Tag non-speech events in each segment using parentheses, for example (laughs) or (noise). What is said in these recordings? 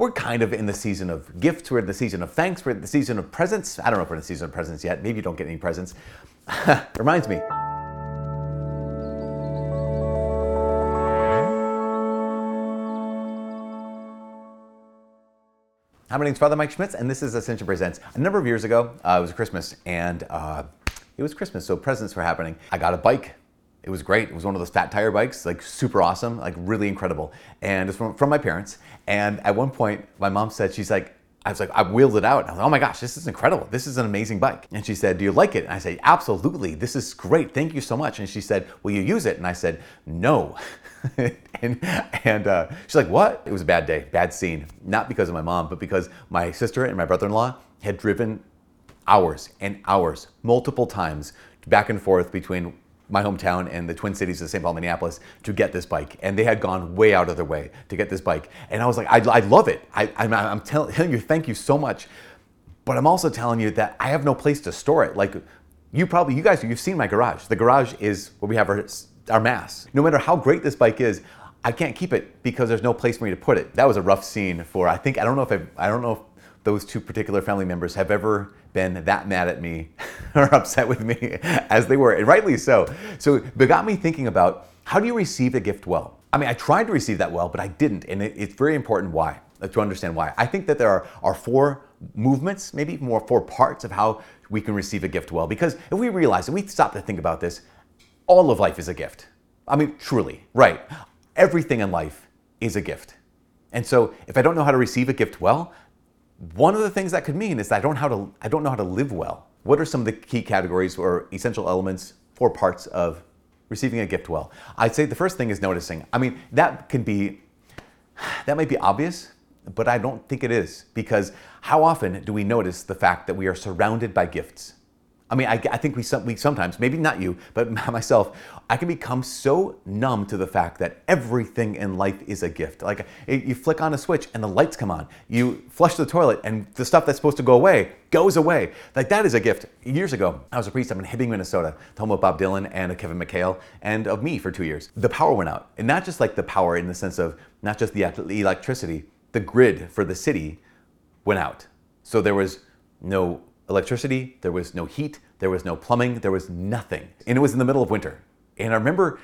we're kind of in the season of gifts, we're in the season of thanks, we're in the season of presents. I don't know if we're in the season of presents yet. Maybe you don't get any presents. (laughs) Reminds me. Hi, my name's Father Mike Schmitz, and this is Ascension Presents. A number of years ago, uh, it was Christmas, and uh, it was Christmas, so presents were happening. I got a bike. It was great. It was one of those fat tire bikes, like super awesome, like really incredible. And it's from, from my parents. And at one point, my mom said, she's like, I was like, I wheeled it out. I was like, oh my gosh, this is incredible. This is an amazing bike. And she said, Do you like it? And I said, Absolutely. This is great. Thank you so much. And she said, Will you use it? And I said, No. (laughs) and and uh, she's like, What? It was a bad day, bad scene. Not because of my mom, but because my sister and my brother in law had driven hours and hours, multiple times, back and forth between my hometown and the Twin Cities of St. Paul, Minneapolis to get this bike. And they had gone way out of their way to get this bike. And I was like, I, I love it. I, I'm, I'm telling you, thank you so much. But I'm also telling you that I have no place to store it. Like you probably, you guys, you've seen my garage. The garage is where we have our, our mass. No matter how great this bike is, I can't keep it because there's no place for me to put it. That was a rough scene for, I think, I don't know if I, I don't know if those two particular family members have ever been that mad at me (laughs) or upset with me (laughs) as they were, and rightly so. So it got me thinking about how do you receive a gift well? I mean, I tried to receive that well, but I didn't, and it, it's very important why, uh, to understand why. I think that there are, are four movements, maybe more four parts of how we can receive a gift well. Because if we realize, and we stop to think about this, all of life is a gift. I mean, truly, right? Everything in life is a gift. And so if I don't know how to receive a gift well, one of the things that could mean is that I don't, how to, I don't know how to live well. What are some of the key categories or essential elements, four parts of receiving a gift well? I'd say the first thing is noticing. I mean, that can be, that might be obvious, but I don't think it is because how often do we notice the fact that we are surrounded by gifts? I mean, I, I think we, we sometimes, maybe not you, but (laughs) myself, I can become so numb to the fact that everything in life is a gift. Like eh, you flick on a switch and the lights come on. You flush the toilet and the stuff that's supposed to go away goes away. Like that is a gift. Years ago, I was a priest up in Hibbing, Minnesota, home of Bob Dylan and of Kevin McHale and of me for two years. The power went out. And not just like the power in the sense of not just the electricity, the grid for the city went out. So there was no electricity, there was no heat, there was no plumbing, there was nothing. And it was in the middle of winter. And I remember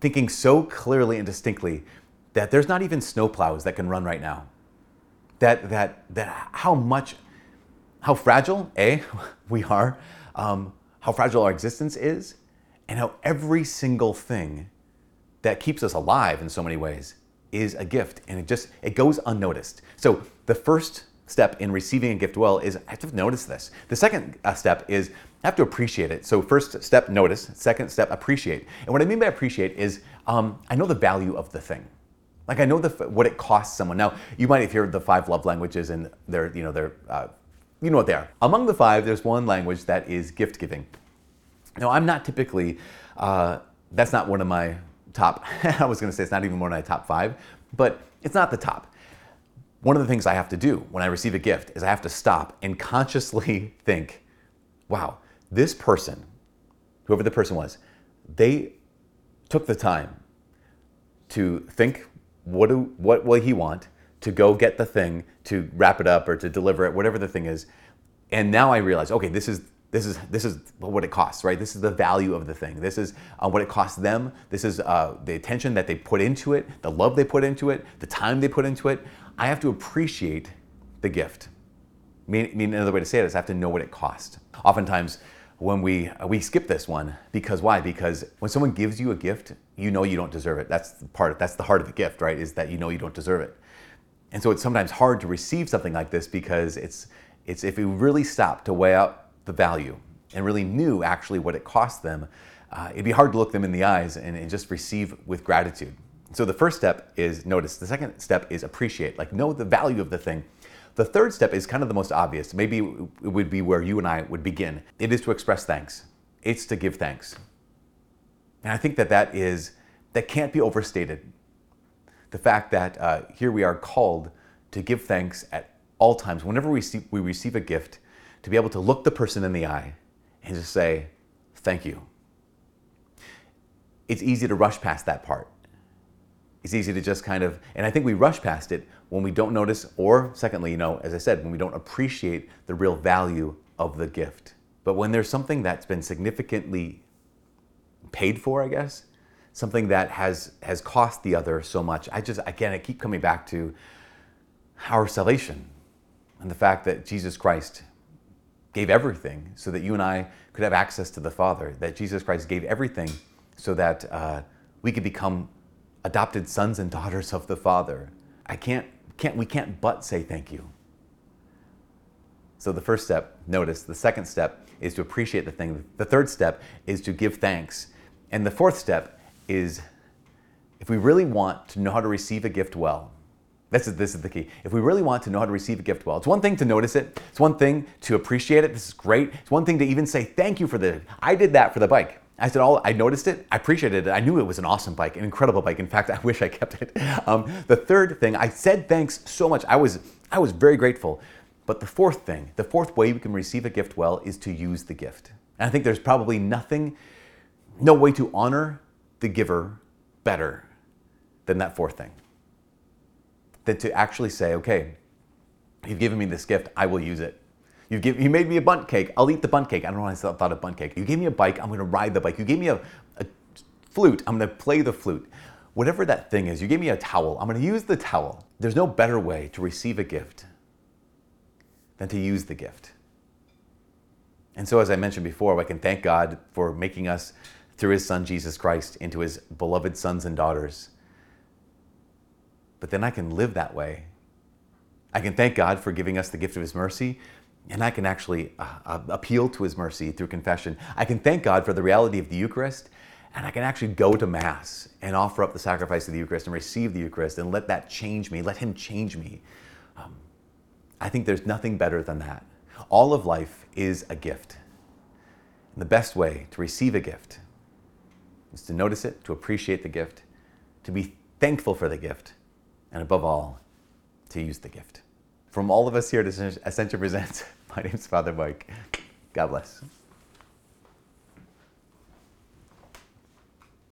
thinking so clearly and distinctly that there's not even snowplows that can run right now. That, that, that how much, how fragile, A, (laughs) we are, um, how fragile our existence is, and how every single thing that keeps us alive in so many ways is a gift and it just it goes unnoticed so the first step in receiving a gift well is I have to notice this. The second uh, step is I have to appreciate it. So first step, notice. Second step, appreciate. And what I mean by appreciate is um, I know the value of the thing. Like I know the what it costs someone. Now you might have heard the five love languages, and they're you know they're uh, you know what they are. Among the five, there's one language that is gift giving. Now I'm not typically uh, that's not one of my top. (laughs) I was going to say it's not even one of my top five, but it's not the top one of the things I have to do when I receive a gift is I have to stop and consciously (laughs) think, wow, this person, whoever the person was, they took the time to think, what, do, what will he want? To go get the thing, to wrap it up or to deliver it, whatever the thing is. And now I realize, okay, this is this is this is what it costs, right? This is the value of the thing. This is uh, what it costs them. This is uh, the attention that they put into it, the love they put into it, the time they put into it. I have to appreciate the gift. I mean, mean another way to say it is I have to know what it cost. Oftentimes, when we we skip this one because why? Because when someone gives you a gift, you know you don't deserve it. That's the part. That's the heart of the gift, right? Is that you know you don't deserve it. And so it's sometimes hard to receive something like this because it's it's if we really stop to weigh out the value and really knew actually what it cost them, uh, it'd be hard to look them in the eyes and, and just receive with gratitude. So the first step is notice. The second step is appreciate, like know the value of the thing. The third step is kind of the most obvious. Maybe it would be where you and I would begin. It is to express thanks. It's to give thanks. And I think that that is that can't be overstated. The fact that uh, here we are called to give thanks at all times. Whenever we, see, we receive a gift, to be able to look the person in the eye and just say, thank you. It's easy to rush past that part. It's easy to just kind of, and I think we rush past it when we don't notice, or secondly, you know, as I said, when we don't appreciate the real value of the gift. But when there's something that's been significantly paid for, I guess, something that has has cost the other so much, I just again I keep coming back to our salvation and the fact that Jesus Christ gave everything so that you and I could have access to the Father. That Jesus Christ gave everything so that uh, we could become adopted sons and daughters of the Father. I can't, can't, we can't but say thank you. So the first step, notice. The second step is to appreciate the thing. The third step is to give thanks. And the fourth step is if we really want to know how to receive a gift well, this is, this is the key. If we really want to know how to receive a gift well, it's one thing to notice it. It's one thing to appreciate it. This is great. It's one thing to even say thank you for the. I did that for the bike. I said, all I noticed it, I appreciated it. I knew it was an awesome bike, an incredible bike. In fact, (laughs) I wish I kept it. Um, the third thing, I said thanks so much. I was, I was very grateful. But the fourth thing, the fourth way we can receive a gift well is to use the gift. And I think there's probably nothing, no way to honor the giver better than that fourth thing. Than to actually say, okay, you've given me this gift, I will use it. You give, you made me a Bundt cake. I'll eat the Bundt cake. I don't know why I thought of Bundt cake. You gave me a bike. I'm going to ride the bike. You gave me a, a flute. I'm going to play the flute. Whatever that thing is, you gave me a towel. I'm going to use the towel. There's no better way to receive a gift than to use the gift. And so, as I mentioned before, I can thank God for making us through his son Jesus Christ into his beloved sons and daughters. But then I can live that way. I can thank God for giving us the gift of his mercy and I can actually uh, uh, appeal to his mercy through confession. I can thank God for the reality of the Eucharist, and I can actually go to Mass and offer up the sacrifice of the Eucharist and receive the Eucharist and let that change me, let Him change me. Um, I think there's nothing better than that. All of life is a gift. And the best way to receive a gift is to notice it, to appreciate the gift, to be thankful for the gift, and above all, to use the gift. From all of us here at Ascension Presents, (laughs) my name is Father Mike. God bless.